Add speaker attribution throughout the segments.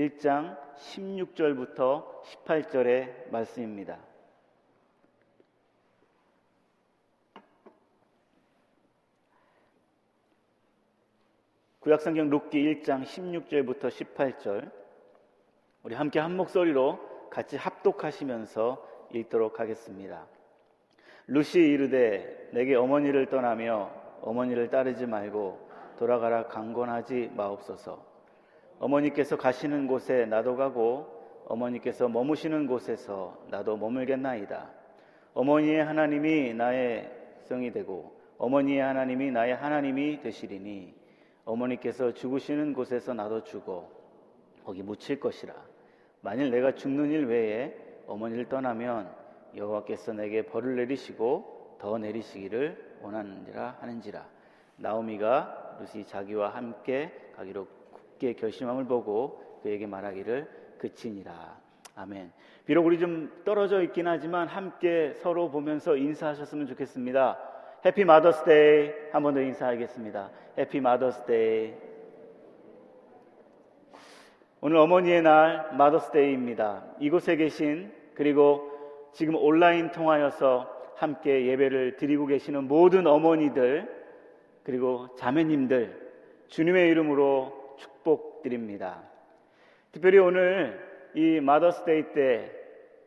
Speaker 1: 1장 16절부터 18절의 말씀입니다. 구약성경 룻기 1장 16절부터 18절 우리 함께 한 목소리로 같이 합독하시면서 읽도록 하겠습니다. 루시 이르되 내게 어머니를 떠나며 어머니를 따르지 말고 돌아가라 강권하지 마옵소서. 어머니께서 가시는 곳에 나도 가고 어머니께서 머무시는 곳에서 나도 머물겠나이다. 어머니의 하나님이 나의 성이 되고 어머니의 하나님이 나의 하나님이 되시리니 어머니께서 죽으시는 곳에서 나도 죽어 거기 묻힐 것이라. 만일 내가 죽는 일 외에 어머니를 떠나면 여호와께서 내게 벌을 내리시고 더 내리시기를 원하는지라 하는지라. 나오미가 룻이 자기와 함께 가기로 굳게 결심함을 보고 그에게 말하기를 그치니라. 아멘. 비록 우리 좀 떨어져 있긴 하지만 함께 서로 보면서 인사하셨으면 좋겠습니다. Happy Mother's Day 한 번 더 인사하겠습니다. Happy Mother's Day. 오늘 어머니의 날 Mother's Day입니다. 이곳에 계신 그리고 지금 온라인 통하여서 함께 예배를 드리고 계시는 모든 어머니들 그리고 자매님들 주님의 이름으로 축복드립니다. 특별히 오늘 이 Mother's Day 때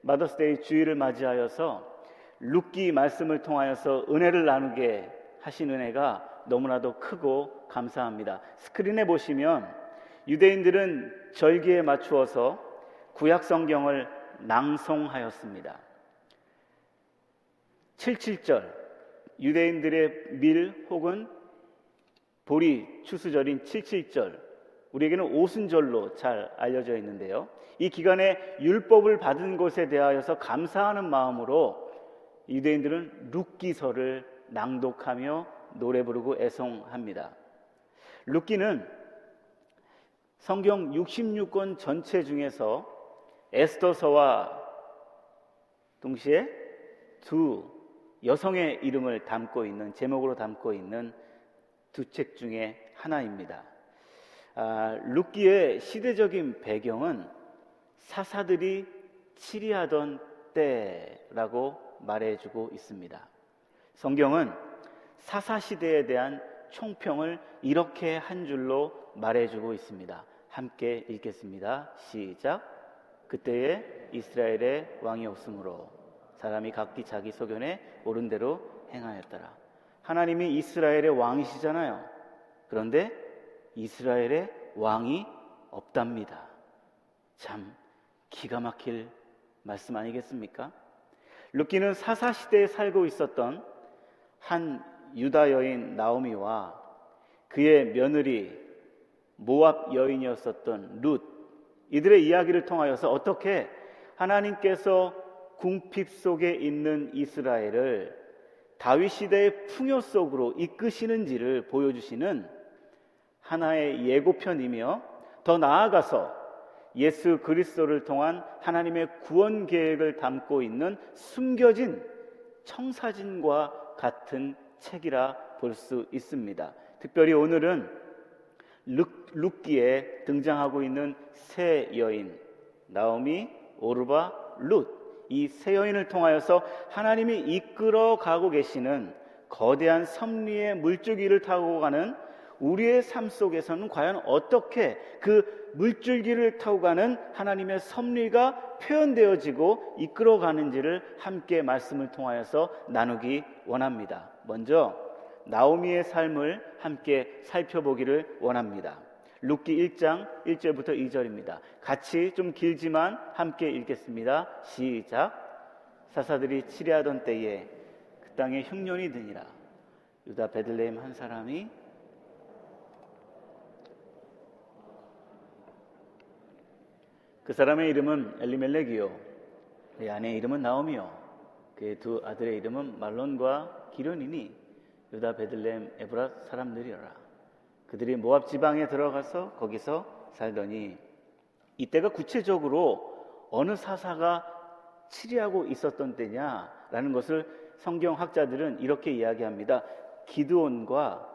Speaker 1: Mother's Day 주일을 맞이하여서 룻기 말씀을 통하여서 은혜를 나누게 하신 은혜가 너무나도 크고 감사합니다. 스크린에 보시면 유대인들은 절기에 맞추어서 구약 성경을 낭송하였습니다. 77절 유대인들의 밀 혹은 보리 추수절인 77절 우리에게는 오순절로 잘 알려져 있는데요. 이 기간에 율법을 받은 것에 대하여서 감사하는 마음으로 유대인들은 룻기서를 낭독하며 노래 부르고 애송합니다. 룻기는 성경 66권 전체 중에서 에스더서와 동시에 두 여성의 이름을 담고 있는 제목으로 담고 있는 두 책 중에 하나입니다. 아, 룻기의 시대적인 배경은 사사들이 치리하던 때라고 말해주고 있습니다. 성경은 사사 시대에 대한 총평을 이렇게 한 줄로 말해주고 있습니다. 함께 읽겠습니다. 시작. 그때에 이스라엘의 왕이 없으므로 사람이 각기 자기 소견에 옳은 대로 행하였더라. 하나님이 이스라엘의 왕이시잖아요. 그런데 이스라엘의 왕이 없답니다. 참 기가 막힐 말씀 아니겠습니까? 루키는 사사 시대에 살고 있었던 한 유다 여인 나오미와 그의 며느리 모압 여인이었었던 룻 이들의 이야기를 통하여서 어떻게 하나님께서 궁핍 속에 있는 이스라엘을 다윗 시대의 풍요 속으로 이끄시는지를 보여주시는 하나의 예고편이며 더 나아가서 예수 그리스도를 통한 하나님의 구원 계획을 담고 있는 숨겨진 청사진과 같은 책이라 볼 수 있습니다. 특별히 오늘은 룩, 기에 등장하고 있는 세 여인 나오미, 오르바, 룻 이 세 여인을 통하여서 하나님이 이끌어 가고 계시는 거대한 섭리의 물줄기를 타고 가는 우리의 삶 속에서는 과연 어떻게 그 물줄기를 타고 가는 하나님의 섭리가 표현되어지고 이끌어 가는지를 함께 말씀을 통하여서 나누기 원합니다. 먼저 나오미의 삶을 함께 살펴보기를 원합니다. 룻기 1장 1절부터 2절입니다. 같이 좀 길지만 함께 읽겠습니다. 시작. 사사들이 치리하던 때에 그 땅에 흉년이 드니라. 유다 베들레헴 한 사람이 그 사람의 이름은 엘리멜렉이요. 그의 아내의 이름은 나오미요. 그의 두 아들의 이름은 말론과 기련이니 유다 베들레헴 에브라 사람들이라. 그들이 모압 지방에 들어가서 거기서 살더니 이때가 구체적으로 어느 사사가 치리하고 있었던 때냐라는 것을 성경 학자들은 이렇게 이야기합니다. 기드온과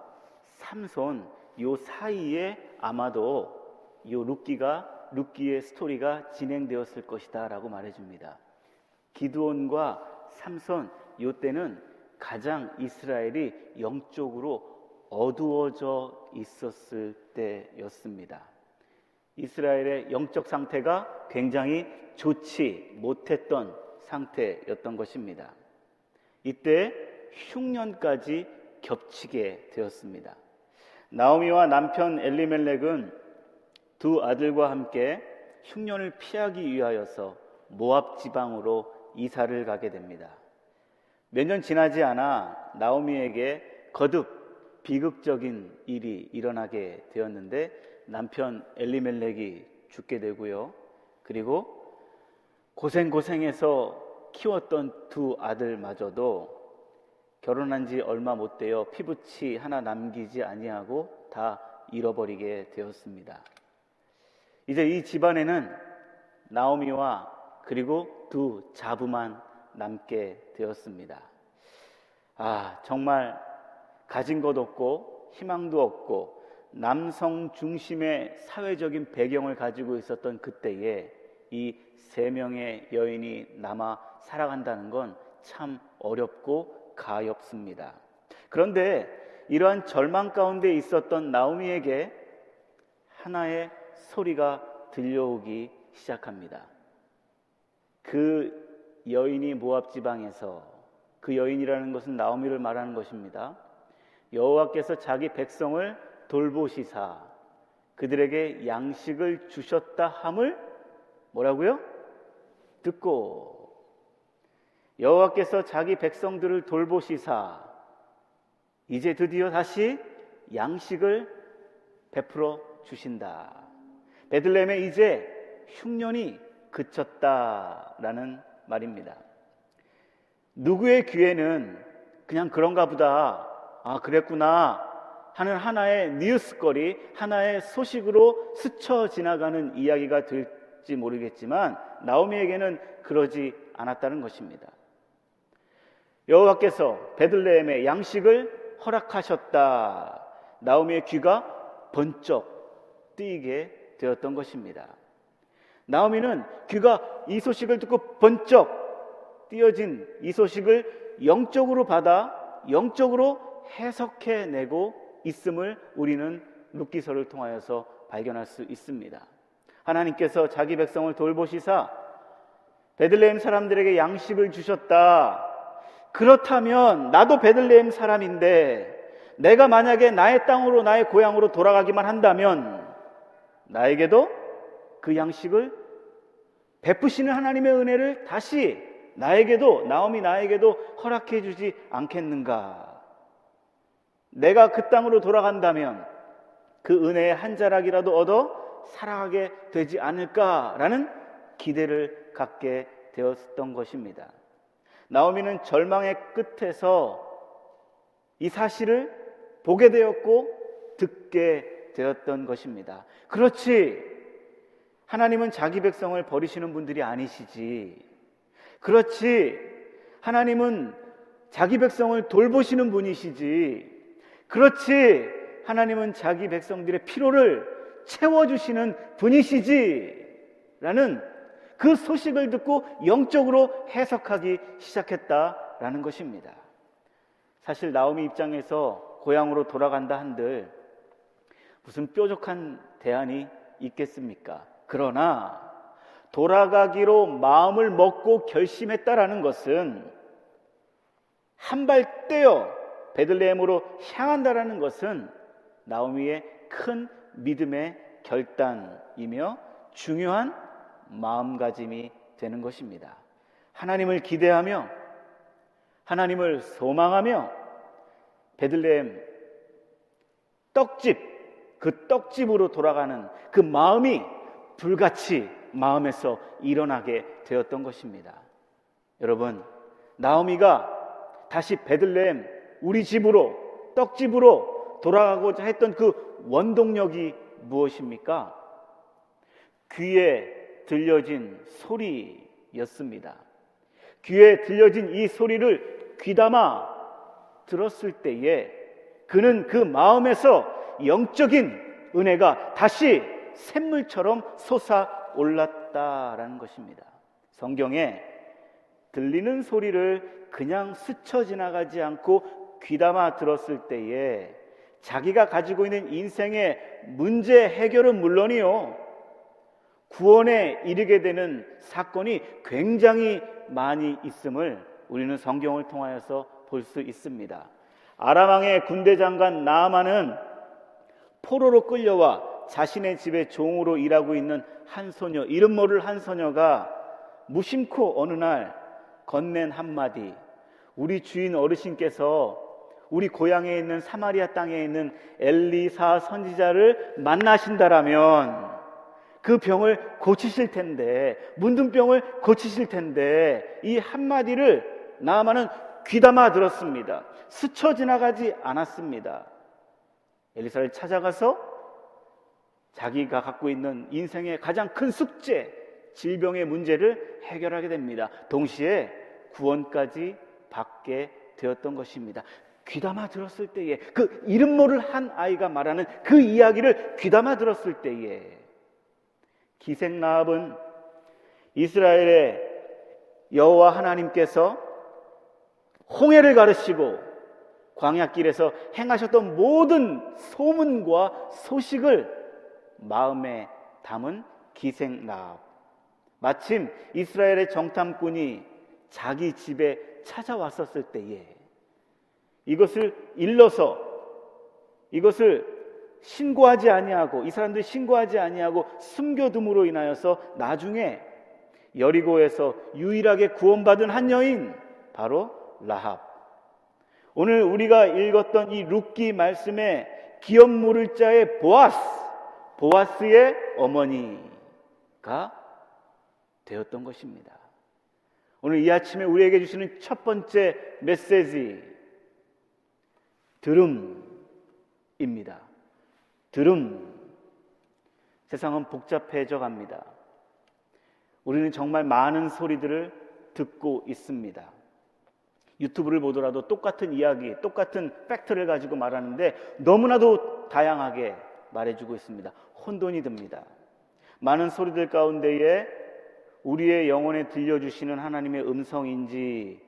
Speaker 1: 삼손 요 사이에 아마도 요 룻기가 룻기의 스토리가 진행되었을 것이다 라고 말해줍니다. 기드온과 삼손 요때는 가장 이스라엘이 영적으로 어두워져 있었을 때였습니다. 이스라엘의 영적 상태가 굉장히 좋지 못했던 상태였던 것입니다. 이때 흉년까지 겹치게 되었습니다. 나오미와 남편 엘리멜렉은 두 아들과 함께 흉년을 피하기 위하여서 모압 지방으로 이사를 가게 됩니다. 몇 년 지나지 않아 나오미에게 거듭 비극적인 일이 일어나게 되었는데 남편 엘리멜렉이 죽게 되고요. 그리고 고생고생해서 키웠던 두 아들마저도 결혼한 지 얼마 못 되어 피부치 하나 남기지 아니하고 다 잃어버리게 되었습니다. 이제 이 집안에는 나오미와 그리고 두 자부만 남게 되었습니다. 아, 정말 가진 것 없고 희망도 없고 남성 중심의 사회적인 배경을 가지고 있었던 그때에 이 세 명의 여인이 남아 살아간다는 건 참 어렵고 가엾습니다. 그런데 이러한 절망 가운데 있었던 나오미에게 하나의 소리가 들려오기 시작합니다. 그 여인이 모압 지방에서 그 여인이라는 것은 나오미를 말하는 것입니다. 여호와께서 자기 백성을 돌보시사 그들에게 양식을 주셨다 함을 뭐라고요? 듣고 여호와께서 자기 백성들을 돌보시사 이제 드디어 다시 양식을 베풀어 주신다. 베들레헴에 이제 흉년이 그쳤다라는 말입니다. 누구의 귀에는 그냥 그런가 보다. 아, 그랬구나. 하는 하나의 뉴스거리, 하나의 소식으로 스쳐 지나가는 이야기가 될지 모르겠지만 나오미에게는 그러지 않았다는 것입니다. 여호와께서 베들레헴에 양식을 허락하셨다. 나오미의 귀가 번쩍 뜨이게 되었던 것입니다. 나오미는 귀가 이 소식을 듣고 번쩍 띄어진 이 소식을 영적으로 받아 영적으로 해석해 내고 있음을 우리는 룻기서를 통하여서 발견할 수 있습니다. 하나님께서 자기 백성을 돌보시사 베들레헴 사람들에게 양식을 주셨다. 그렇다면 나도 베들레헴 사람인데 내가 만약에 나의 땅으로 나의 고향으로 돌아가기만 한다면 나에게도 그 양식을 베푸시는 하나님의 은혜를 다시 나에게도 나옴이 나에게도 허락해 주지 않겠는가? 내가 그 땅으로 돌아간다면 그 은혜의 한 자락이라도 얻어 살아가게 되지 않을까라는 기대를 갖게 되었던 것입니다. 나오미는 절망의 끝에서 이 사실을 보게 되었고 듣게 되었던 것입니다. 그렇지. 하나님은 자기 백성을 버리시는 분들이 아니시지. 그렇지. 하나님은 자기 백성을 돌보시는 분이시지. 그렇지. 하나님은 자기 백성들의 피로를 채워주시는 분이시지. 라는 그 소식을 듣고 영적으로 해석하기 시작했다라는 것입니다. 사실 나오미 입장에서 고향으로 돌아간다 한들 무슨 뾰족한 대안이 있겠습니까? 그러나 돌아가기로 마음을 먹고 결심했다라는 것은 한 발 떼어 베들레헴으로 향한다라는 것은 나오미의 큰 믿음의 결단이며 중요한 마음가짐이 되는 것입니다. 하나님을 기대하며 하나님을 소망하며 베들레헴 떡집 그 떡집으로 돌아가는 그 마음이 불같이 마음에서 일어나게 되었던 것입니다. 여러분, 나오미가 다시 베들레헴 우리 집으로 떡집으로 돌아가고자 했던 그 원동력이 무엇입니까? 귀에 들려진 소리였습니다. 귀에 들려진 이 소리를 귀담아 들었을 때에 그는 그 마음에서 영적인 은혜가 다시 샘물처럼 솟아 올랐다라는 것입니다. 성경에 들리는 소리를 그냥 스쳐 지나가지 않고 귀담아 들었을 때에 자기가 가지고 있는 인생의 문제 해결은 물론이요. 구원에 이르게 되는 사건이 굉장히 많이 있음을 우리는 성경을 통하여서 볼 수 있습니다. 아람왕의 군대 장관 나아만은 포로로 끌려와 자신의 집에 종으로 일하고 있는 한 소녀, 이름 모를 한 소녀가 무심코 어느 날 건넨 한마디, 우리 주인 어르신께서 우리 고향에 있는 사마리아 땅에 있는 엘리사 선지자를 만나신다라면 그 병을 고치실 텐데, 문둥병을 고치실 텐데, 이 한마디를 나아만은 귀담아 들었습니다. 스쳐 지나가지 않았습니다. 엘리사를 찾아가서 자기가 갖고 있는 인생의 가장 큰 숙제, 질병의 문제를 해결하게 됩니다. 동시에 구원까지 받게 되었던 것입니다. 귀담아 들었을 때에 그 이름 모를 한 아이가 말하는 그 이야기를 귀담아 들었을 때에 기생 나합은 이스라엘의 여호와 하나님께서 홍해를 가르시고 광야길에서 행하셨던 모든 소문과 소식을 마음에 담은 기생 나합. 마침 이스라엘의 정탐꾼이 자기 집에 찾아왔었을 때에 이것을 일러서 이것을 신고하지 아니하고 이 사람들이 신고하지 아니하고 숨겨둠으로 인하여서 나중에 여리고에서 유일하게 구원받은 한 여인 바로 라합. 오늘 우리가 읽었던 이 룻기 말씀에 기업 물을 자의 보아스, 보아스의 어머니가 되었던 것입니다. 오늘 이 아침에 우리에게 주시는 첫 번째 메시지, 들음입니다. 들음. 세상은 복잡해져 갑니다. 우리는 정말 많은 소리들을 듣고 있습니다. 유튜브를 보더라도 똑같은 이야기, 똑같은 팩트를 가지고 말하는데 너무나도 다양하게 말해주고 있습니다. 혼돈이 듭니다. 많은 소리들 가운데에 우리의 영혼에 들려주시는 하나님의 음성인지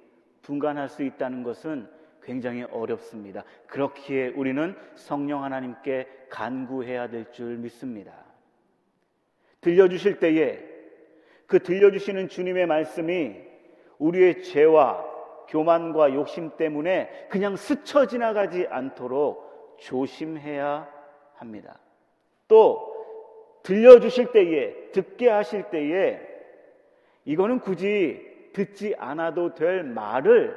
Speaker 1: 분간할 수 있다는 것은 굉장히 어렵습니다. 그렇기에 우리는 성령 하나님께 간구해야 될 줄 믿습니다. 들려주실 때에 그 들려주시는 주님의 말씀이 우리의 죄와 교만과 욕심 때문에 그냥 스쳐 지나가지 않도록 조심해야 합니다. 또 들려주실 때에 듣게 하실 때에 이거는 굳이 듣지 않아도 될 말을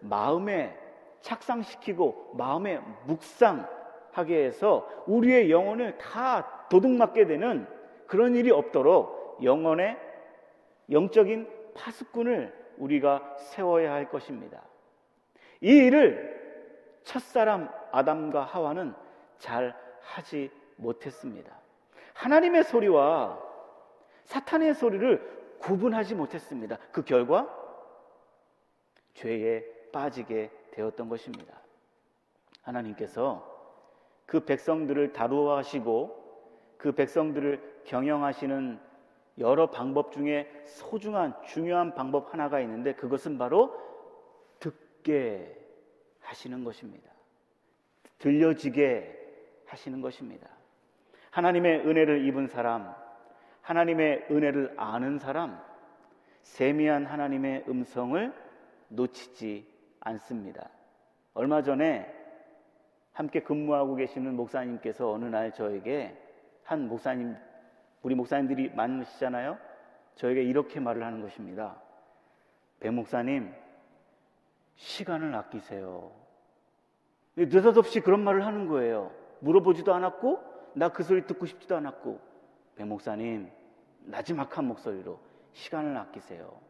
Speaker 1: 마음에 착상시키고 마음에 묵상하게 해서 우리의 영혼을 다 도둑맞게 되는 그런 일이 없도록 영혼의 영적인 파수꾼을 우리가 세워야 할 것입니다. 이 일을 첫사람 아담과 하와는 잘 하지 못했습니다. 하나님의 소리와 사탄의 소리를 구분하지 못했습니다. 그 결과 죄에 빠지게 되었던 것입니다. 하나님께서 그 백성들을 다루어 하시고 그 백성들을 경영하시는 여러 방법 중에 소중한 중요한 방법 하나가 있는데 그것은 바로 듣게 하시는 것입니다. 들려지게 하시는 것입니다. 하나님의 은혜를 입은 사람, 하나님의 은혜를 아는 사람, 세미한 하나님의 음성을 놓치지 않습니다. 얼마 전에 함께 근무하고 계시는 목사님께서 어느 날 저에게 한 목사님, 우리 목사님들이 많으시잖아요? 저에게 이렇게 말을 하는 것입니다. 배 목사님, 시간을 아끼세요. 느닷없이 그런 말을 하는 거예요. 물어보지도 않았고, 나 그 소리 듣고 싶지도 않았고, 배 목사님, 나지막한 목소리로 시간을 아끼세요.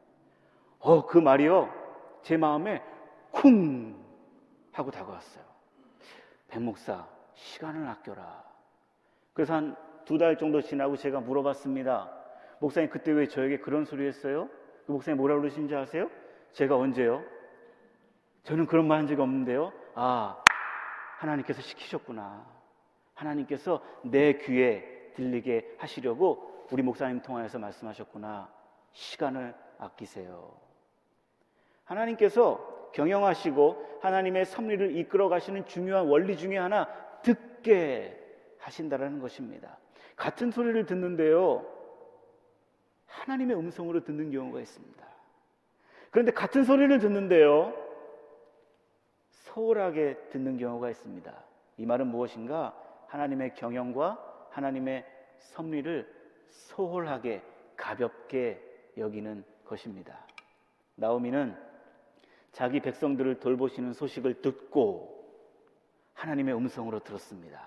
Speaker 1: 어, 그 말이요. 제 마음에 쿵 하고 다가왔어요. 백 목사, 시간을 아껴라. 그래서 한 두 달 정도 지나고 제가 물어봤습니다. 목사님, 그때 왜 저에게 그런 소리 했어요? 그 목사님 뭐라 그러신지 아세요? 제가 언제요? 저는 그런 말 한 적이 없는데요. 아, 하나님께서 시키셨구나. 하나님께서 내 귀에 들리게 하시려고 우리 목사님 통하여서 말씀하셨구나. 시간을 아끼세요. 하나님께서 경영하시고 하나님의 섭리를 이끌어 가시는 중요한 원리 중에 하나 듣게 하신다라는 것입니다. 같은 소리를 듣는데요. 하나님의 음성으로 듣는 경우가 있습니다. 그런데 같은 소리를 듣는데요. 소홀하게 듣는 경우가 있습니다. 이 말은 무엇인가? 하나님의 경영과 하나님의 섭리를 소홀하게 가볍게 여기는 것입니다. 나오미는 자기 백성들을 돌보시는 소식을 듣고 하나님의 음성으로 들었습니다.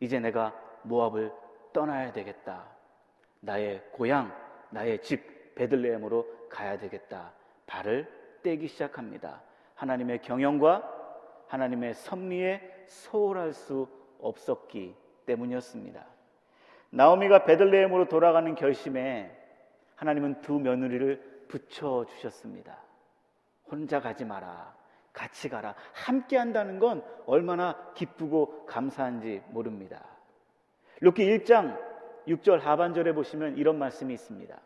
Speaker 1: 이제 내가 모압을 떠나야 되겠다. 나의 고향, 나의 집 베들레헴으로 가야 되겠다. 발을 떼기 시작합니다. 하나님의 경영과 하나님의 섭리에 소홀할 수 없었기 때문이었습니다. 나오미가 베들레헴으로 돌아가는 결심에 하나님은 두 며느리를 붙여 주셨습니다. 혼자 가지 마라. 같이 가라. 함께 한다는 건 얼마나 기쁘고 감사한지 모릅니다. 룻기 1장 6절 하반절에 보시면 이런 말씀이 있습니다.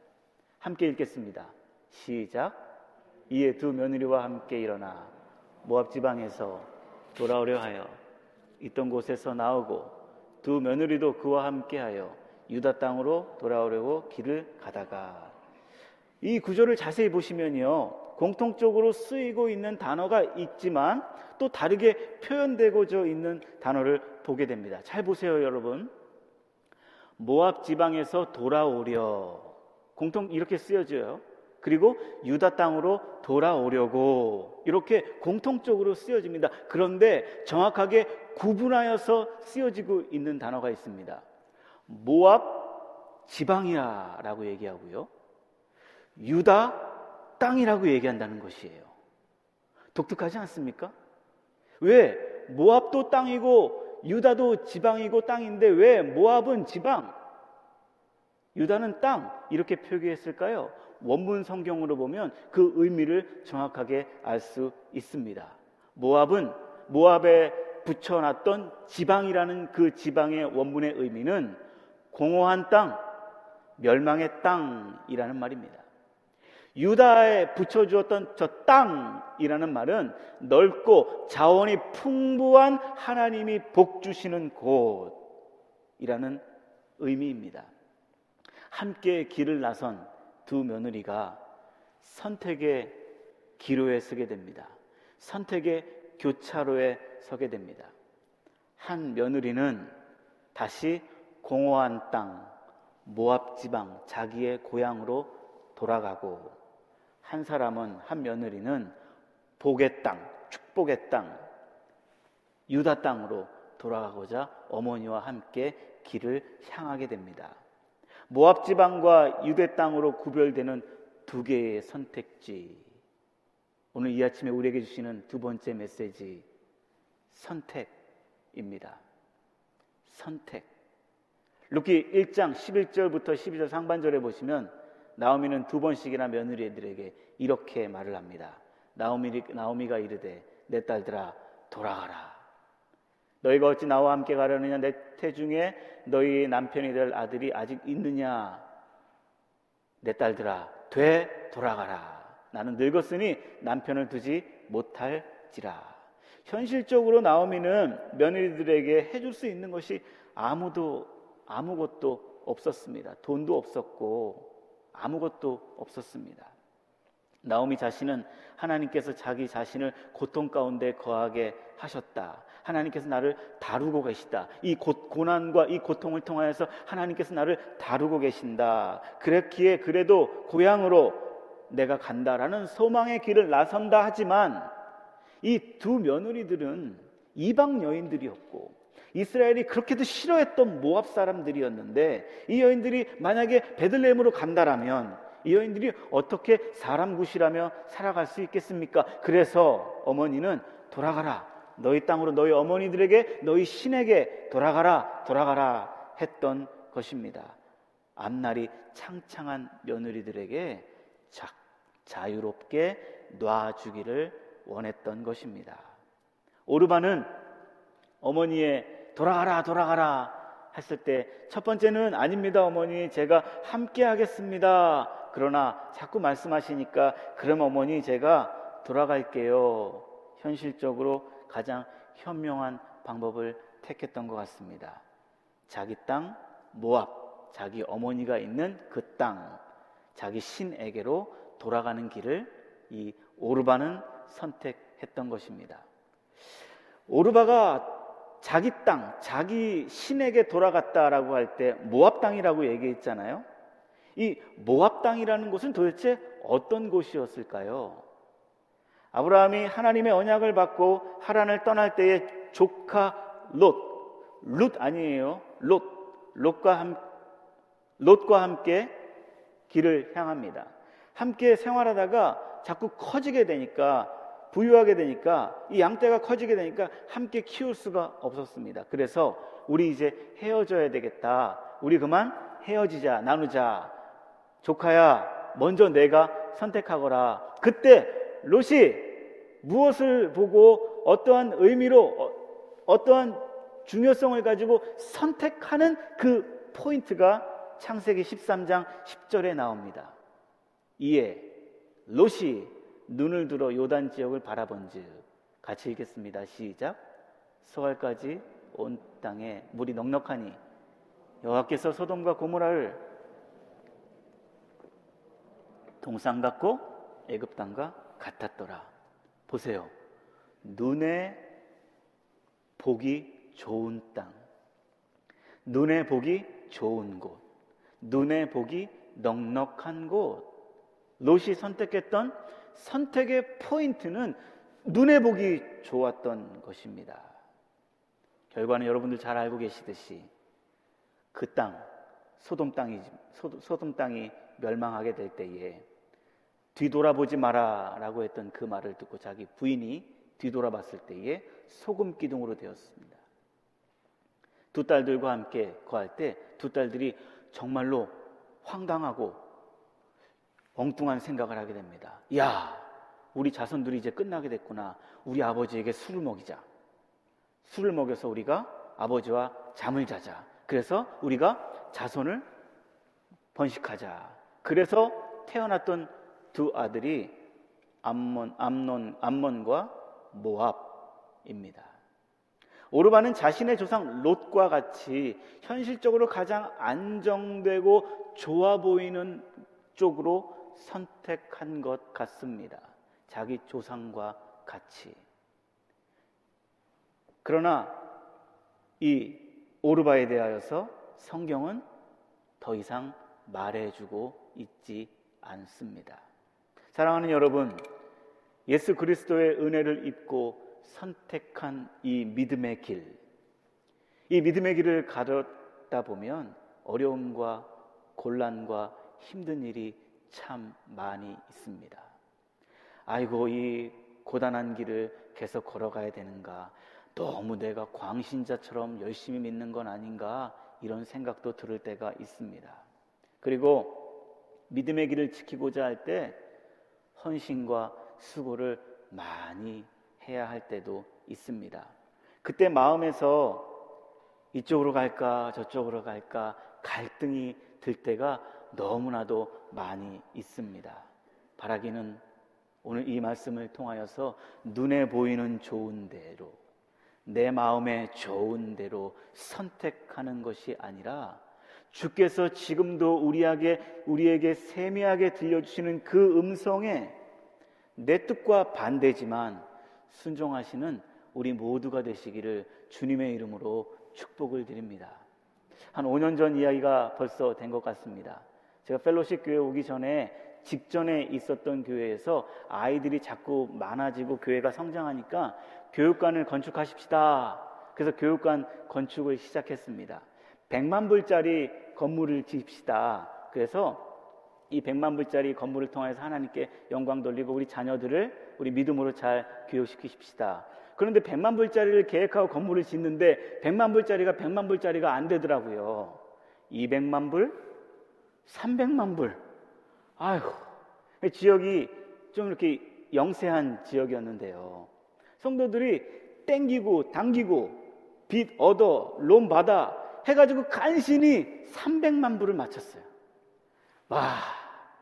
Speaker 1: 함께 읽겠습니다. 시작. 이에 두 며느리와 함께 일어나 모압 지방에서 돌아오려 하여 있던 곳에서 나오고 두 며느리도 그와 함께하여 유다 땅으로 돌아오려고 길을 가다가 이 구조를 자세히 보시면요 공통적으로 쓰이고 있는 단어가 있지만 또 다르게 표현되고져 있는 단어를 보게 됩니다. 잘 보세요, 여러분. 모압 지방에서 돌아오려 공통 이렇게 쓰여져요. 그리고 유다 땅으로 돌아오려고 이렇게 공통적으로 쓰여집니다. 그런데 정확하게 구분하여서 쓰여지고 있는 단어가 있습니다. 모압 지방이라고 얘기하고요. 유다 땅이라고 얘기한다는 것이에요. 독특하지 않습니까? 왜 모압도 땅이고 유다도 지방이고 땅인데 왜 모압은 지방, 유다는 땅 이렇게 표기했을까요? 원문 성경으로 보면 그 의미를 정확하게 알 수 있습니다. 모압은 모압에 붙여놨던 지방이라는 그 지방의 원문의 의미는 공허한 땅, 멸망의 땅이라는 말입니다. 유다에 붙여주었던 저 땅이라는 말은 넓고 자원이 풍부한 하나님이 복 주시는 곳이라는 의미입니다. 함께 길을 나선 두 며느리가 선택의 기로에 서게 됩니다. 선택의 교차로에 서게 됩니다. 한 며느리는 다시 공허한 땅, 모압 지방, 자기의 고향으로 돌아가고 한 사람은 한 며느리는 복의 땅, 축복의 땅, 유다 땅으로 돌아가고자 어머니와 함께 길을 향하게 됩니다. 모압 지방과 유대 땅으로 구별되는 두 개의 선택지. 오늘 이 아침에 우리에게 주시는 두 번째 메시지 선택입니다. 선택. 룻기 1장 11절부터 12절 상반절에 보시면 나오미는 두 번씩이나 며느리들에게 이렇게 말을 합니다. 나오미, 나오미가 이르되 내 딸들아 돌아가라. 너희가 어찌 나와 함께 가려느냐 내 태중에 너희 남편이 될 아들이 아직 있느냐 내 딸들아 돼 돌아가라. 나는 늙었으니 남편을 두지 못할지라. 현실적으로 나오미는 며느리들에게 해줄 수 있는 것이 아무도 아무것도 없었습니다. 돈도 없었고 아무것도 없었습니다. 나오미 자신은 하나님께서 자기 자신을 고통 가운데 거하게 하셨다. 하나님께서 나를 다루고 계시다. 이 고, 고난과 이 고통을 통하여서 하나님께서 나를 다루고 계신다. 그랬기에 그래도 고향으로 내가 간다라는 소망의 길을 나선다 하지만 이 두 며느리들은 이방 여인들이었고 이스라엘이 그렇게도 싫어했던 모압 사람들이었는데 이 여인들이 만약에 베들레헴으로 간다라면 이 여인들이 어떻게 사람 구실하며 살아갈 수 있겠습니까? 그래서 어머니는 돌아가라. 너희 땅으로 너희 어머니들에게 너희 신에게 돌아가라. 돌아가라 했던 것입니다. 앞날이 창창한 며느리들에게 자, 자유롭게 놔주기를 원했던 것입니다. 오르반은 어머니의 돌아가라, 돌아가라 했을 때 첫 번째는 아닙니다, 어머니. 제가 함께 하겠습니다. 그러나 자꾸 말씀하시니까 그럼 어머니 제가 돌아갈게요. 현실적으로 가장 현명한 방법을 택했던 것 같습니다. 자기 땅 모압, 자기 어머니가 있는 그 땅, 자기 신에게로 돌아가는 길을 이 오르바는 선택했던 것입니다. 오르바가 자기 땅, 자기 신에게 돌아갔다라고 할 때 모압 땅이라고 얘기했잖아요. 이 모압 땅이라는 곳은 도대체 어떤 곳이었을까요? 아브라함이 하나님의 언약을 받고 하란을 떠날 때의 조카 롯, 룻 아니에요. 롯, 롯과 함 롯과 함께 길을 향합니다. 함께 생활하다가 자꾸 커지게 되니까 부유하게 되니까 이 양떼가 커지게 되니까 함께 키울 수가 없었습니다. 그래서 우리 이제 헤어져야 되겠다. 우리 그만 헤어지자, 나누자. 조카야, 먼저 내가 선택하거라. 그때 롯이 무엇을 보고 어떠한 의미로 어, 떠한 중요성을 가지고 선택하는 그 포인트가 창세기 13장 10절에 나옵니다. 이에 롯이 눈을 들어 요단 지역을 바라본즉 같이 읽겠습니다. 시작. 소알까지 온 땅에 물이 넉넉하니 여호와께서 소돔과 고모라를 동상 같고 애굽 땅과 같았더라. 보세요. 눈에 보기 좋은 땅. 눈에 보기 좋은 곳. 눈에 보기 넉넉한 곳. 롯이 선택했던 선택의 포인트는 눈에 보기 좋았던 것입니다. 결과는 여러분들 잘 알고 계시듯이 그 땅, 소돔 땅이, 소돔 땅이 멸망하게 될 때에 뒤돌아보지 마라 라고 했던 그 말을 듣고 자기 부인이 뒤돌아봤을 때에 소금 기둥으로 되었습니다. 두 딸들과 함께 거할 때 두 딸들이 정말로 황당하고 엉뚱한 생각을 하게 됩니다. 야, 우리 자손들이 이제 끝나게 됐구나. 우리 아버지에게 술을 먹이자. 술을 먹여서 우리가 아버지와 잠을 자자. 그래서 우리가 자손을 번식하자. 그래서 태어났던 두 아들이 암몬, 암논, 암몬과 모압입니다. 오르바는 자신의 조상 롯과 같이 현실적으로 가장 안정되고 좋아 보이는 쪽으로 선택한 것 같습니다. 자기 조상과 같이. 그러나 이 오르바에 대하여서 성경은 더 이상 말해주고 있지 않습니다. 사랑하는 여러분, 예수 그리스도의 은혜를 입고 선택한 이 믿음의 길, 이 믿음의 길을 가르다 보면 어려움과 곤란과 힘든 일이 참 많이 있습니다. 아이고, 이 고단한 길을 계속 걸어가야 되는가? 너무 내가 광신자처럼 열심히 믿는 건 아닌가? 이런 생각도 들을 때가 있습니다. 그리고 믿음의 길을 지키고자 할 때 헌신과 수고를 많이 해야 할 때도 있습니다. 그때 마음에서 이쪽으로 갈까 저쪽으로 갈까 갈등이 들 때가 너무나도 많이 있습니다. 바라기는 오늘 이 말씀을 통하여서 눈에 보이는 좋은 대로 내 마음에 좋은 대로 선택하는 것이 아니라 주께서 지금도 우리에게 우리에게 세미하게 들려주시는 그 음성에 내 뜻과 반대지만 순종하시는 우리 모두가 되시기를 주님의 이름으로 축복을 드립니다. 한 5년 전 이야기가 벌써 된 것 같습니다. 제가 펠로십 교회 오기 전에 직전에 있었던 교회에서 아이들이 자꾸 많아지고 교회가 성장하니까 교육관을 건축하십시다. 그래서 교육관 건축을 시작했습니다. 100만 불짜리 건물을 지읍시다. 그래서 이 100만 불짜리 건물을 통해서 하나님께 영광 돌리고 우리 자녀들을 우리 믿음으로 잘 교육시키십시다. 그런데 100만 불짜리를 계획하고 건물을 짓는데 100만 불짜리가 100만 불짜리가 안 되더라고요. 200만 불, 300만 불. 아휴, 지역이 좀 이렇게 영세한 지역이었는데요. 성도들이 땡기고 당기고 빚 얻어 론 받아 해가지고 간신히 300만 불을 맞췄어요. 와,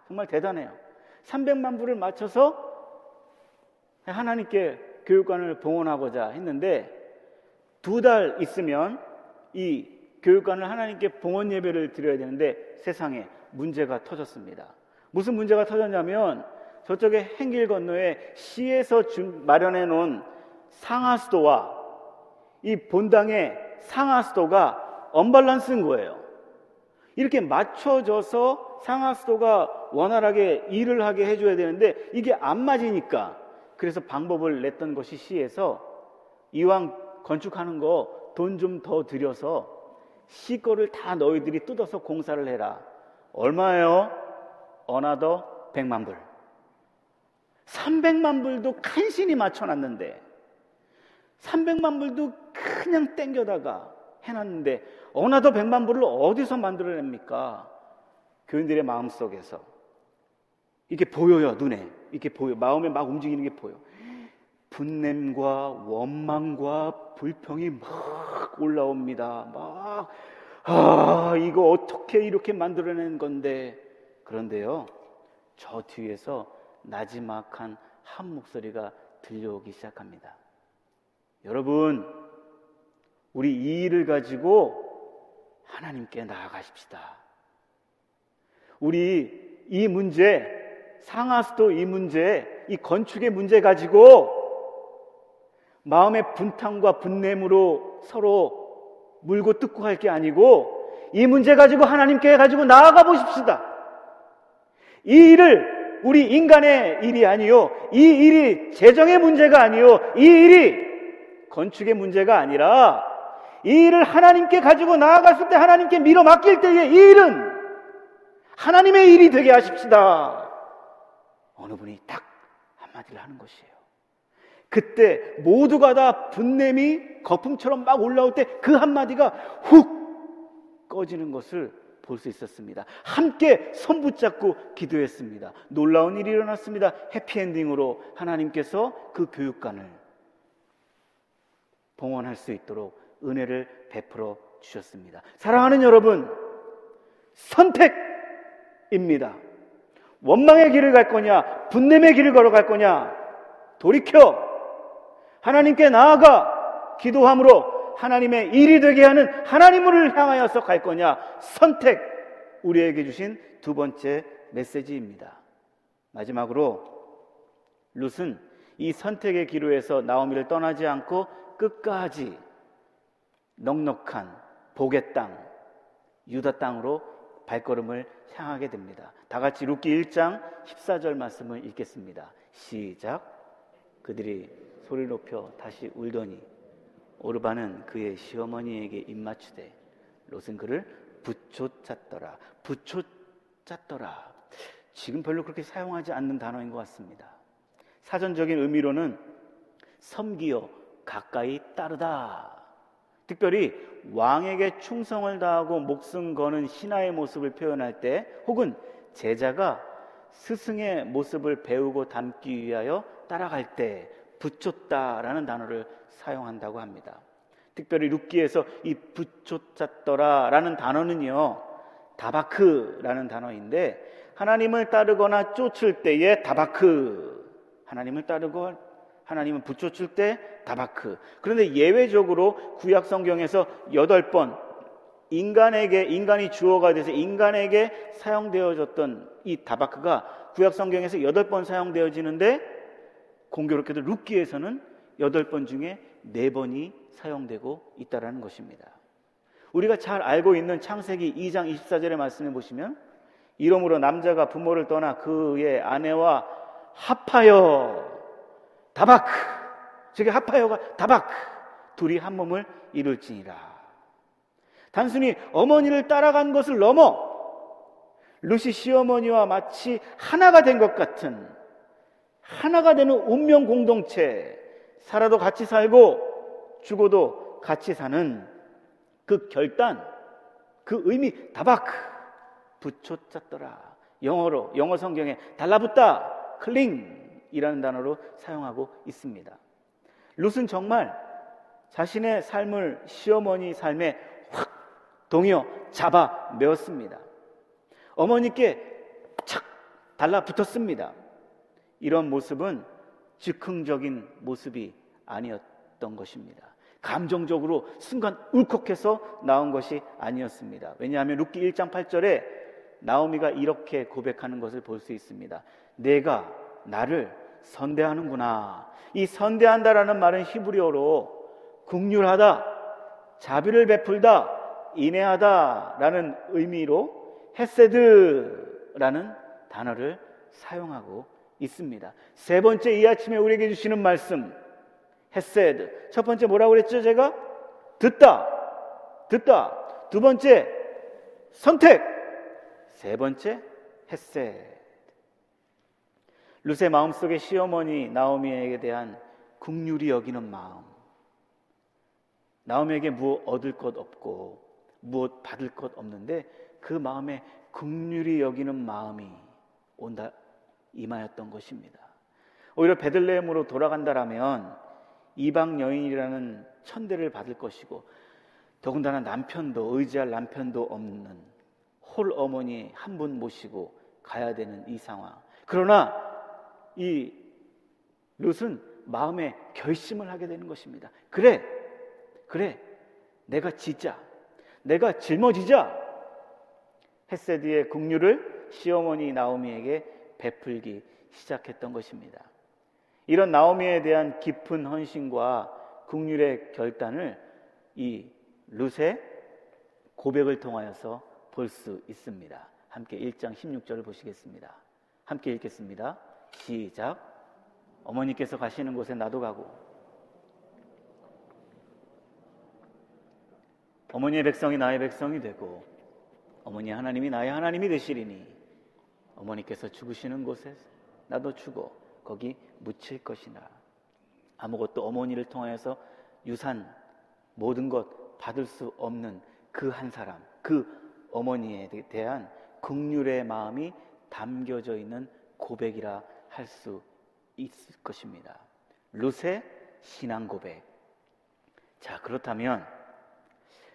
Speaker 1: 정말 대단해요. 300만 불을 맞춰서 하나님께 교육관을 봉헌하고자 했는데 두 달 있으면 이 교육관을 하나님께 봉헌 예배를 드려야 되는데 세상에 문제가 터졌습니다. 무슨 문제가 터졌냐면 저쪽에 행길 건너에 시에서 마련해 놓은 상하수도와 이 본당의 상하수도가 언발란스인 거예요. 이렇게 맞춰져서 상하수도가 원활하게 일을 하게 해줘야 되는데 이게 안 맞으니까 그래서 방법을 냈던 것이 시에서 이왕 건축하는 거 돈 좀 더 들여서 시 거를 다 너희들이 뜯어서 공사를 해라. 얼마예요? another 100만 불. 300만 불도 간신히 맞춰놨는데 300만 불도 그냥 땡겨다가 해놨는데 another 100만 불을 어디서 만들어냅니까? 교인들의 마음속에서 이게 보여요 눈에 이게 보여 마음에 막 움직이는 게 보여 분냄과 원망과 불평이 막 올라옵니다 막 아, 이거 어떻게 이렇게 만들어낸 건데. 그런데요, 저 뒤에서 나지막한 한 목소리가 들려오기 시작합니다. 여러분, 우리 이 일을 가지고 하나님께 나아가십시다. 우리 이 문제, 상하수도 이 문제, 이 건축의 문제 가지고 마음의 분탕과 분냄으로 서로 물고 뜯고 할 게 아니고 이 문제 가지고 하나님께 가지고 나아가 보십시다. 이 일을 우리 인간의 일이 아니요. 이 일이 재정의 문제가 아니요. 이 일이 건축의 문제가 아니라 이 일을 하나님께 가지고 나아갔을 때 하나님께 밀어 맡길 때의 이 일은 하나님의 일이 되게 하십시다. 어느 분이 딱 한마디를 하는 것이에요. 그때 모두가 다 분냄이 거품처럼 막 올라올 때 그 한마디가 훅 꺼지는 것을 볼 수 있었습니다. 함께 손 붙잡고 기도했습니다. 놀라운 일이 일어났습니다. 해피엔딩으로 하나님께서 그 교육관을 봉헌할 수 있도록 은혜를 베풀어 주셨습니다. 사랑하는 여러분, 선택입니다. 원망의 길을 갈 거냐, 분냄의 길을 걸어갈 거냐, 돌이켜 하나님께 나아가 기도함으로 하나님의 일이 되게 하는 하나님을 향하여서 갈 거냐 선택 우리에게 주신 두 번째 메시지입니다. 마지막으로 룻은 이 선택의 기로에서 나오미를 떠나지 않고 끝까지 넉넉한 복의 땅 유다 땅으로 발걸음을 향하게 됩니다. 다 같이 룻기 1장 14절 말씀을 읽겠습니다. 시작. 그들이 소리 높여 다시 울더니 오르바는 그의 시어머니에게 입맞추되 롯은 그를 부초짰더라. 부초짰더라. 지금 별로 그렇게 사용하지 않는 단어인 것 같습니다. 사전적인 의미로는 섬기어 가까이 따르다. 특별히 왕에게 충성을 다하고 목숨 거는 신하의 모습을 표현할 때 혹은 제자가 스승의 모습을 배우고 담기 위하여 따라갈 때 붙였다라는 단어를 사용한다고 합니다. 특별히 룻기에서 이 붙였더라라는 단어는요. 다바크라는 단어인데 하나님을 따르거나 쫓을 때에 다바크 하나님을 따르고 하나님을 붙여줄 때 다바크 그런데 예외적으로 구약 성경에서 여덟 번 인간에게 인간이 주어가 돼서 인간에게 사용되어졌던 이 다바크가 구약 성경에서 여덟 번 사용되어지는데 공교롭게도 룻기에서는 여덟 번 중에 네 번이 사용되고 있다라는 것입니다. 우리가 잘 알고 있는 창세기 2장 24절의 말씀을 보시면 이러므로 남자가 부모를 떠나 그의 아내와 합하여 다바크 저게 합하여가 다바크 둘이 한 몸을 이룰지니라. 단순히 어머니를 따라간 것을 넘어 루시 시어머니와 마치 하나가 된 것 같은 하나가 되는 운명 공동체, 살아도 같이 살고 죽어도 같이 사는 그 결단, 그 의미, 다바크, 붙여짰더라. 영어로, 영어 성경에 달라붙다, 클링이라는 단어로 사용하고 있습니다. 룻은 정말 자신의 삶을 시어머니 삶에 확 동요 잡아 메었습니다. 어머니께 착 달라붙었습니다. 이런 모습은 즉흥적인 모습이 아니었던 것입니다. 감정적으로 순간 울컥해서 나온 것이 아니었습니다. 왜냐하면 룻기 1장 8절에 나오미가 이렇게 고백하는 것을 볼 수 있습니다. 내가 나를 선대하는구나. 이 선대한다라는 말은 히브리어로 국률하다, 자비를 베풀다, 인내하다라는 의미로 헤세드라는 단어를 사용하고 있습니다. 세 번째 이 아침에 우리에게 주시는 말씀 헤세드. 첫 번째 뭐라고 그랬죠? 제가 듣다. 듣다. 두 번째 선택. 세 번째 헤세드. 루세 마음속에 시어머니 나오미에게 대한 국률이 여기는 마음. 나오미에게 무엇 얻을 것 없고 무엇 받을 것 없는데 그 마음에 국률이 여기는 마음이 온다 임하였던 것입니다. 오히려 베들레헴으로 돌아간다라면 이방 여인이라는 천대를 받을 것이고 더군다나 남편도 의지할 남편도 없는 홀 어머니 한 분 모시고 가야 되는 이 상황. 그러나 이 룻은 마음에 결심을 하게 되는 것입니다. 그래, 그래, 내가 지자, 내가 짊어지자. 헤세드의 국류를 시어머니 나오미에게 베풀기 시작했던 것입니다. 이런 나오미에 대한 깊은 헌신과 국률의 결단을 이 룻의 고백을 통하여서 볼 수 있습니다. 함께 1장 16절을 보시겠습니다. 함께 읽겠습니다. 시작. 어머니께서 가시는 곳에 나도 가고 어머니의 백성이 나의 백성이 되고 어머니 하나님이 나의 하나님이 되시리니 어머니께서 죽으시는 곳에 나도 죽어 거기 묻힐 것이나 아무것도 어머니를 통하여서 유산 모든 것 받을 수 없는 그 한 사람 그 어머니에 대한 극률의 마음이 담겨져 있는 고백이라 할 수 있을 것입니다. 룻의 신앙 고백. 자, 그렇다면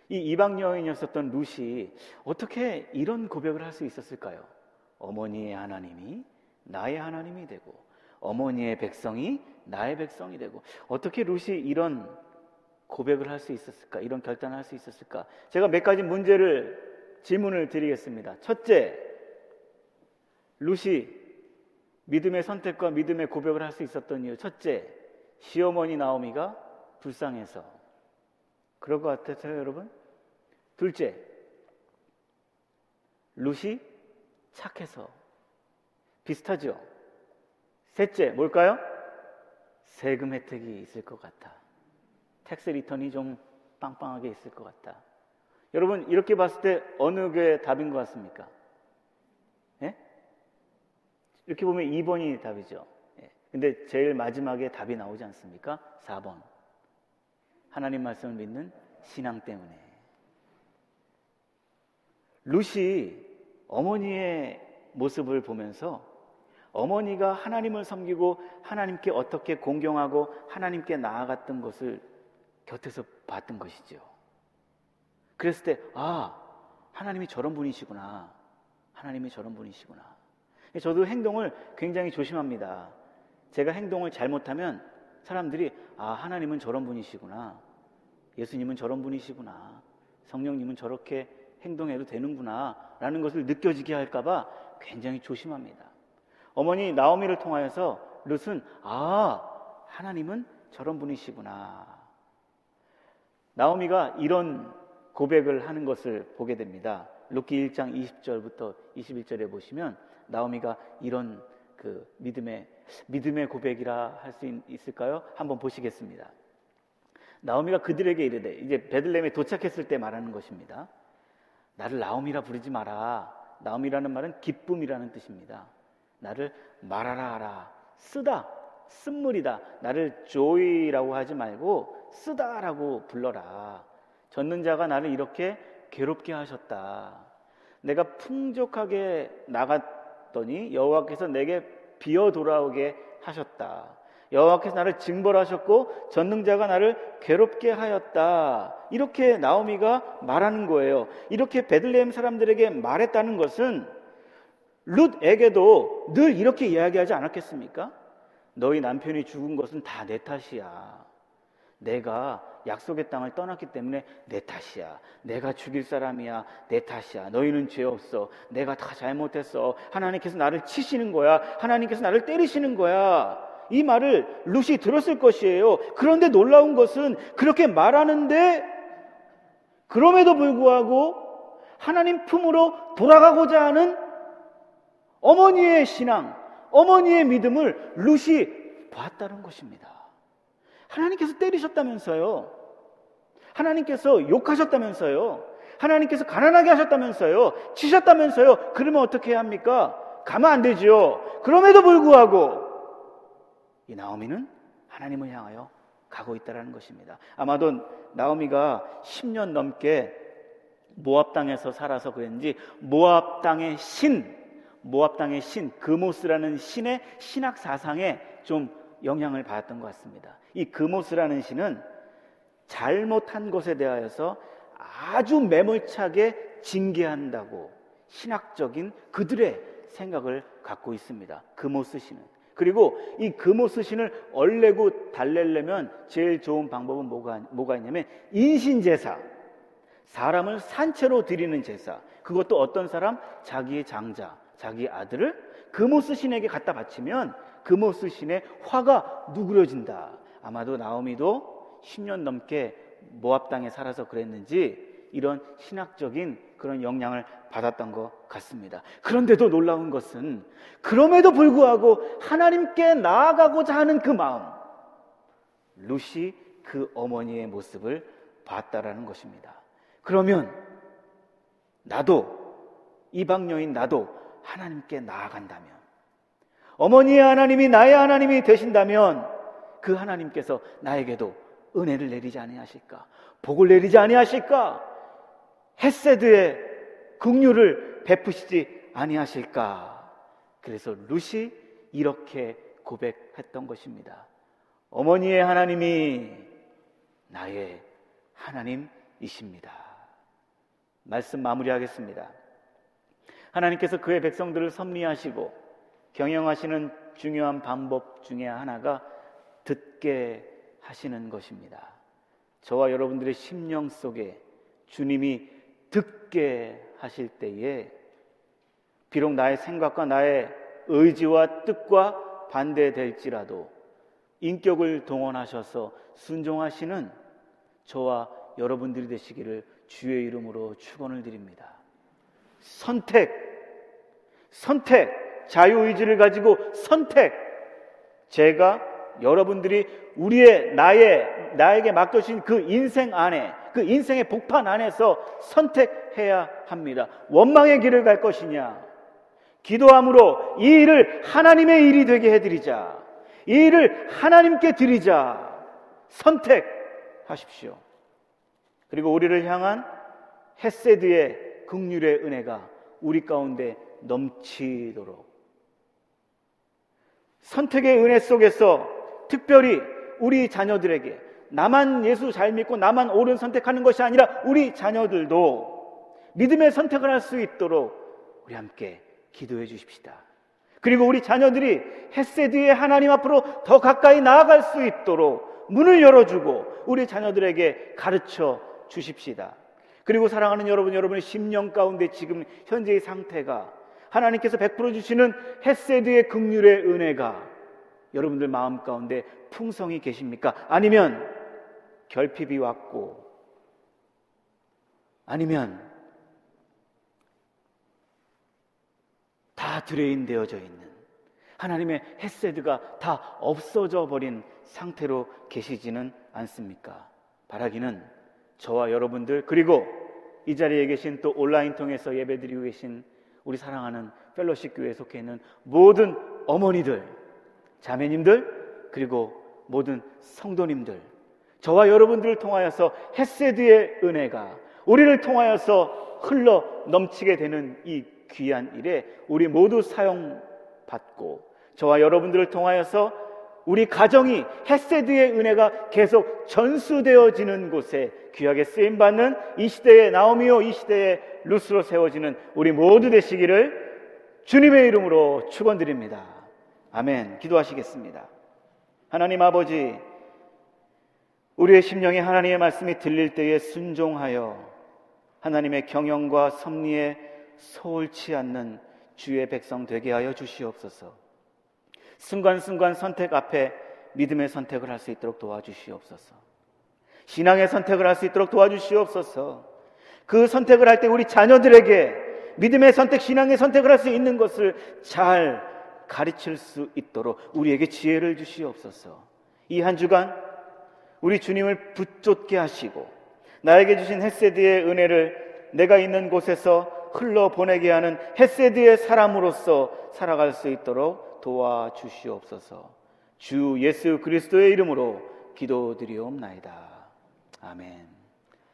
Speaker 1: 이 이방 여인이었었던 룻이 어떻게 이런 고백을 할 수 있었을까요? 어머니의 하나님이 나의 하나님이 되고 어머니의 백성이 나의 백성이 되고 어떻게 룻이 이런 고백을 할 수 있었을까? 이런 결단을 할 수 있었을까? 제가 몇 가지 문제를 질문을 드리겠습니다. 첫째, 룻이 믿음의 선택과 믿음의 고백을 할 수 있었던 이유. 첫째, 시어머니 나오미가 불쌍해서. 그럴 것 같아서요, 여러분? 둘째, 룻이 착해서. 비슷하죠? 셋째, 뭘까요? 세금 혜택이 있을 것 같아. tax return이 좀 빵빵하게 있을 것 같다. 여러분, 이렇게 봤을 때 어느 게 답인 것 같습니까? 예? 이렇게 보면 2번이 답이죠. 예. 근데 제일 마지막에 답이 나오지 않습니까? 4번. 하나님 말씀을 믿는 신앙 때문에. 루시 어머니의 모습을 보면서 어머니가 하나님을 섬기고 하나님께 어떻게 공경하고 하나님께 나아갔던 것을 곁에서 봤던 것이죠. 그랬을 때, 아, 하나님이 저런 분이시구나. 하나님이 저런 분이시구나. 저도 행동을 굉장히 조심합니다. 제가 행동을 잘못하면 사람들이, 아, 하나님은 저런 분이시구나. 예수님은 저런 분이시구나. 성령님은 저렇게 행동해도 되는구나. 라는 것을 느껴지게 할까봐 굉장히 조심합니다. 어머니 나오미를 통하여서 룻은, 아, 하나님은 저런 분이시구나. 나오미가 이런 고백을 하는 것을 보게 됩니다. 룻기 1장 20절부터 21절에 보시면 나오미가 이런 그 믿음의 믿음의 고백이라 할 수 있을까요? 한번 보시겠습니다. 나오미가 그들에게 이르되 이제 베들레헴에 도착했을 때 말하는 것입니다. 나를 나오미라 부르지 마라. 나오미라는 말은 기쁨이라는 뜻입니다. 나를 말하라 하라. 쓰다. 쓴물이다. 나를 조이라고 하지 말고 쓰다라고 불러라. 젖는 자가 나를 이렇게 괴롭게 하셨다. 내가 풍족하게 나갔더니 여호와께서 내게 비어 돌아오게 하셨다. 여호와께서 나를 징벌하셨고 전능자가 나를 괴롭게 하였다. 이렇게 나오미가 말하는 거예요. 이렇게 베들레헴 사람들에게 말했다는 것은 룻에게도 늘 이렇게 이야기하지 않았겠습니까? 너희 남편이 죽은 것은 다 내 탓이야. 내가 약속의 땅을 떠났기 때문에 내 탓이야. 내가 죽일 사람이야. 내 탓이야. 너희는 죄 없어. 내가 다 잘못했어. 하나님께서 나를 치시는 거야. 하나님께서 나를 때리시는 거야. 이 말을 룻이 들었을 것이에요. 그런데 놀라운 것은 그렇게 말하는데 그럼에도 불구하고 하나님 품으로 돌아가고자 하는 어머니의 신앙, 어머니의 믿음을 룻이 봤다는 것입니다. 하나님께서 때리셨다면서요. 하나님께서 욕하셨다면서요. 하나님께서 가난하게 하셨다면서요. 치셨다면서요. 그러면 어떻게 해야 합니까? 가면 안 되죠. 그럼에도 불구하고 이 나오미는 하나님을 향하여 가고 있다라는 것입니다. 아마도 나오미가 10년 넘게 모압 땅에서 살아서 그랬는지 모압 땅의 신, 모압 땅의 신 그모스라는 신의 신학 사상에 좀 영향을 받았던 것 같습니다. 이 그모스라는 신은 잘못한 것에 대하여서 아주 매몰차게 징계한다고 신학적인 그들의 생각을 갖고 있습니다. 그모스 신은. 그리고 이 금오스 신을 얼레고 달래려면 제일 좋은 방법은 뭐가, 뭐가 있냐면 인신제사. 사람을 산채로 드리는 제사. 그것도 어떤 사람? 자기의 장자, 자기 아들을 금오스 신에게 갖다 바치면 금오스 신의 화가 누그러진다. 아마도 나오미도 10년 넘게 모압 땅에 살아서 그랬는지 이런 신학적인 그런 영향을 받았던 것 같습니다. 그런데도 놀라운 것은 그럼에도 불구하고 하나님께 나아가고자 하는 그 마음, 루시 그 어머니의 모습을 봤다라는 것입니다. 그러면 나도 이방 여인 나도 하나님께 나아간다면 어머니의 하나님이 나의 하나님이 되신다면 그 하나님께서 나에게도 은혜를 내리지 아니하실까? 복을 내리지 아니하실까? 헤세드의 긍휼을 베푸시지 아니하실까? 그래서 루시 이렇게 고백했던 것입니다. 어머니의 하나님이 나의 하나님이십니다. 말씀 마무리하겠습니다. 하나님께서 그의 백성들을 섭리하시고 경영하시는 중요한 방법 중에 하나가 듣게 하시는 것입니다. 저와 여러분들의 심령 속에 주님이 듣게 하실 때에 비록 나의 생각과 나의 의지와 뜻과 반대될지라도 인격을 동원하셔서 순종하시는 저와 여러분들이 되시기를 주의 이름으로 축원을 드립니다. 선택, 선택, 자유의지를 가지고 선택. 제가 여러분들이 우리의 나의 나에게 맡겨진 그 인생 안에 그 인생의 복판 안에서 선택해야 합니다. 원망의 길을 갈 것이냐? 기도함으로 이 일을 하나님의 일이 되게 해드리자. 이 일을 하나님께 드리자. 선택하십시오. 그리고 우리를 향한 헤세드의 극률의 은혜가 우리 가운데 넘치도록 선택의 은혜 속에서 특별히 우리 자녀들에게 나만 예수 잘 믿고 나만 옳은 선택하는 것이 아니라 우리 자녀들도 믿음의 선택을 할 수 있도록 우리 함께 기도해 주십시다. 그리고 우리 자녀들이 헤세드의 하나님 앞으로 더 가까이 나아갈 수 있도록 문을 열어주고 우리 자녀들에게 가르쳐 주십시다. 그리고 사랑하는 여러분, 여러분의 심령 가운데 지금 현재의 상태가 하나님께서 베풀어 주시는 헤세드의 긍휼의 은혜가 여러분들 마음 가운데 풍성히 계십니까? 아니면 결핍이 왔고 아니면 다 drain 되어져 있는 하나님의 헤세드가 다 없어져 버린 상태로 계시지는 않습니까? 바라기는 저와 여러분들 그리고 이 자리에 계신 또 온라인 통해서 예배드리고 계신 우리 사랑하는 펠로십 교회에 속해 있는 모든 어머니들, 자매님들, 그리고 모든 성도님들, 저와 여러분들을 통하여서 헤세드의 은혜가 우리를 통하여서 흘러 넘치게 되는 이 귀한 일에 우리 모두 사용받고 저와 여러분들을 통하여서 우리 가정이 헤세드의 은혜가 계속 전수되어지는 곳에 귀하게 쓰임 받는 이 시대의 나오미오 이 시대의 루스로 세워지는 우리 모두 되시기를 주님의 이름으로 축원드립니다. 아멘. 기도하시겠습니다. 하나님 아버지 우리의 심령에 하나님의 말씀이 들릴 때에 순종하여 하나님의 경영과 섭리에 소홀치 않는 주의 백성 되게 하여 주시옵소서. 순간순간 선택 앞에 믿음의 선택을 할 수 있도록 도와주시옵소서. 신앙의 선택을 할 수 있도록 도와주시옵소서. 그 선택을 할 때 우리 자녀들에게 믿음의 선택, 신앙의 선택을 할 수 있는 것을 잘 가르칠 수 있도록 우리에게 지혜를 주시옵소서. 이 한 주간 우리 주님을 붙쫓게 하시고 나에게 주신 헤세드의 은혜를 내가 있는 곳에서 흘러 보내게 하는 헤세드의 사람으로서 살아갈 수 있도록 도와주시옵소서. 주 예수 그리스도의 이름으로 기도드리옵나이다. 아멘.